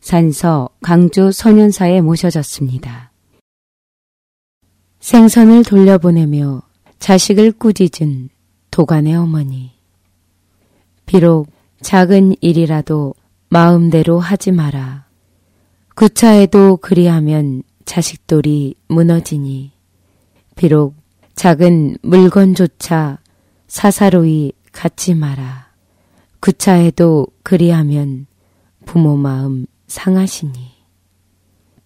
산서 강주 소년사에 모셔졌습니다. 생선을 돌려보내며 자식을 꾸짖은 도간의 어머니. 비록 작은 일이라도 마음대로 하지 마라. 구차에도 그리하면 자식돌이 무너지니 비록 작은 물건조차 사사로이 갖지 마라. 구차에도 그리하면 부모 마음 상하시니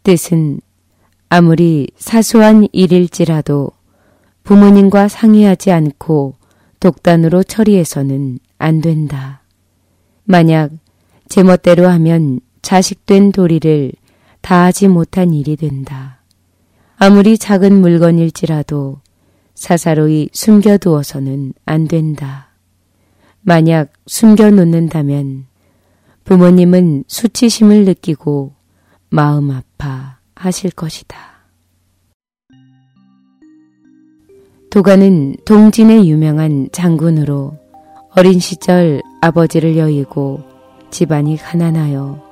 뜻은 아무리 사소한 일일지라도 부모님과 상의하지 않고 독단으로 처리해서는 안 된다. 만약 제멋대로 하면 자식된 도리를 다하지 못한 일이 된다. 아무리 작은 물건일지라도 사사로이 숨겨두어서는 안 된다. 만약 숨겨놓는다면 부모님은 수치심을 느끼고 마음 아파 하실 것이다. 도가는 동진의 유명한 장군으로 어린 시절 아버지를 여의고 집안이 가난하여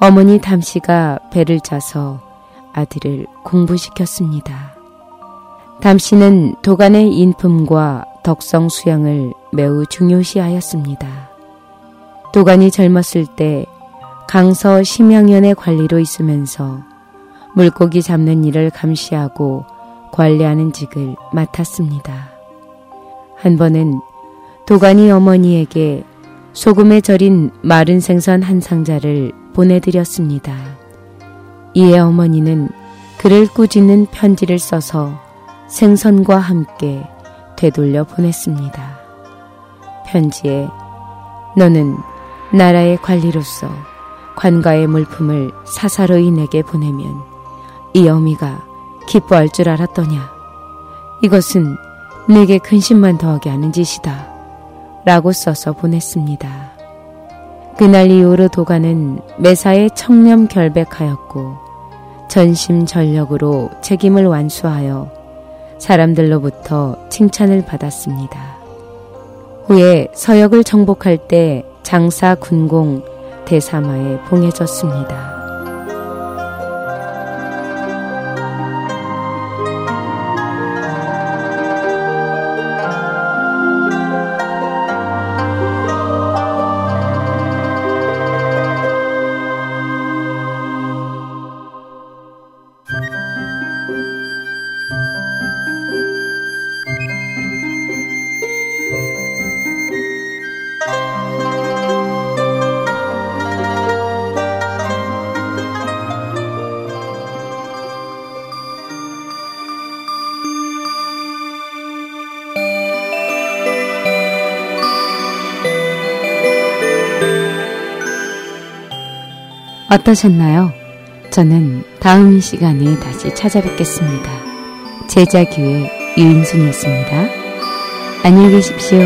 어머니 담씨가 배를 짜서 아들을 공부시켰습니다. 담씨는 도간의 인품과 덕성 수양을 매우 중요시하였습니다. 도간이 젊었을 때 강서 심양연의 관리로 있으면서 물고기 잡는 일을 감시하고 관리하는 직을 맡았습니다. 한 번은 도간이 어머니에게 소금에 절인 마른 생선 한 상자를 보내드렸습니다. 이에 어머니는 그를 꾸짖는 편지를 써서 생선과 함께 되돌려 보냈습니다. 편지에 너는 나라의 관리로서 관가의 물품을 사사로이 내게 보내면 이 어미가 기뻐할 줄 알았더냐. 이것은 내게 근심만 더하게 하는 짓이다. 라고 써서 보냈습니다. 그날 이후로 도가는 매사에 청렴 결백하였고 전심전력으로 책임을 완수하여 사람들로부터 칭찬을 받았습니다. 후에 서역을 정복할 때 장사 군공 대사마에 봉해졌습니다. 어떠셨나요? 저는 다음 시간에 다시 찾아뵙겠습니다. 제자교회 유인순이었습니다. 안녕히 계십시오.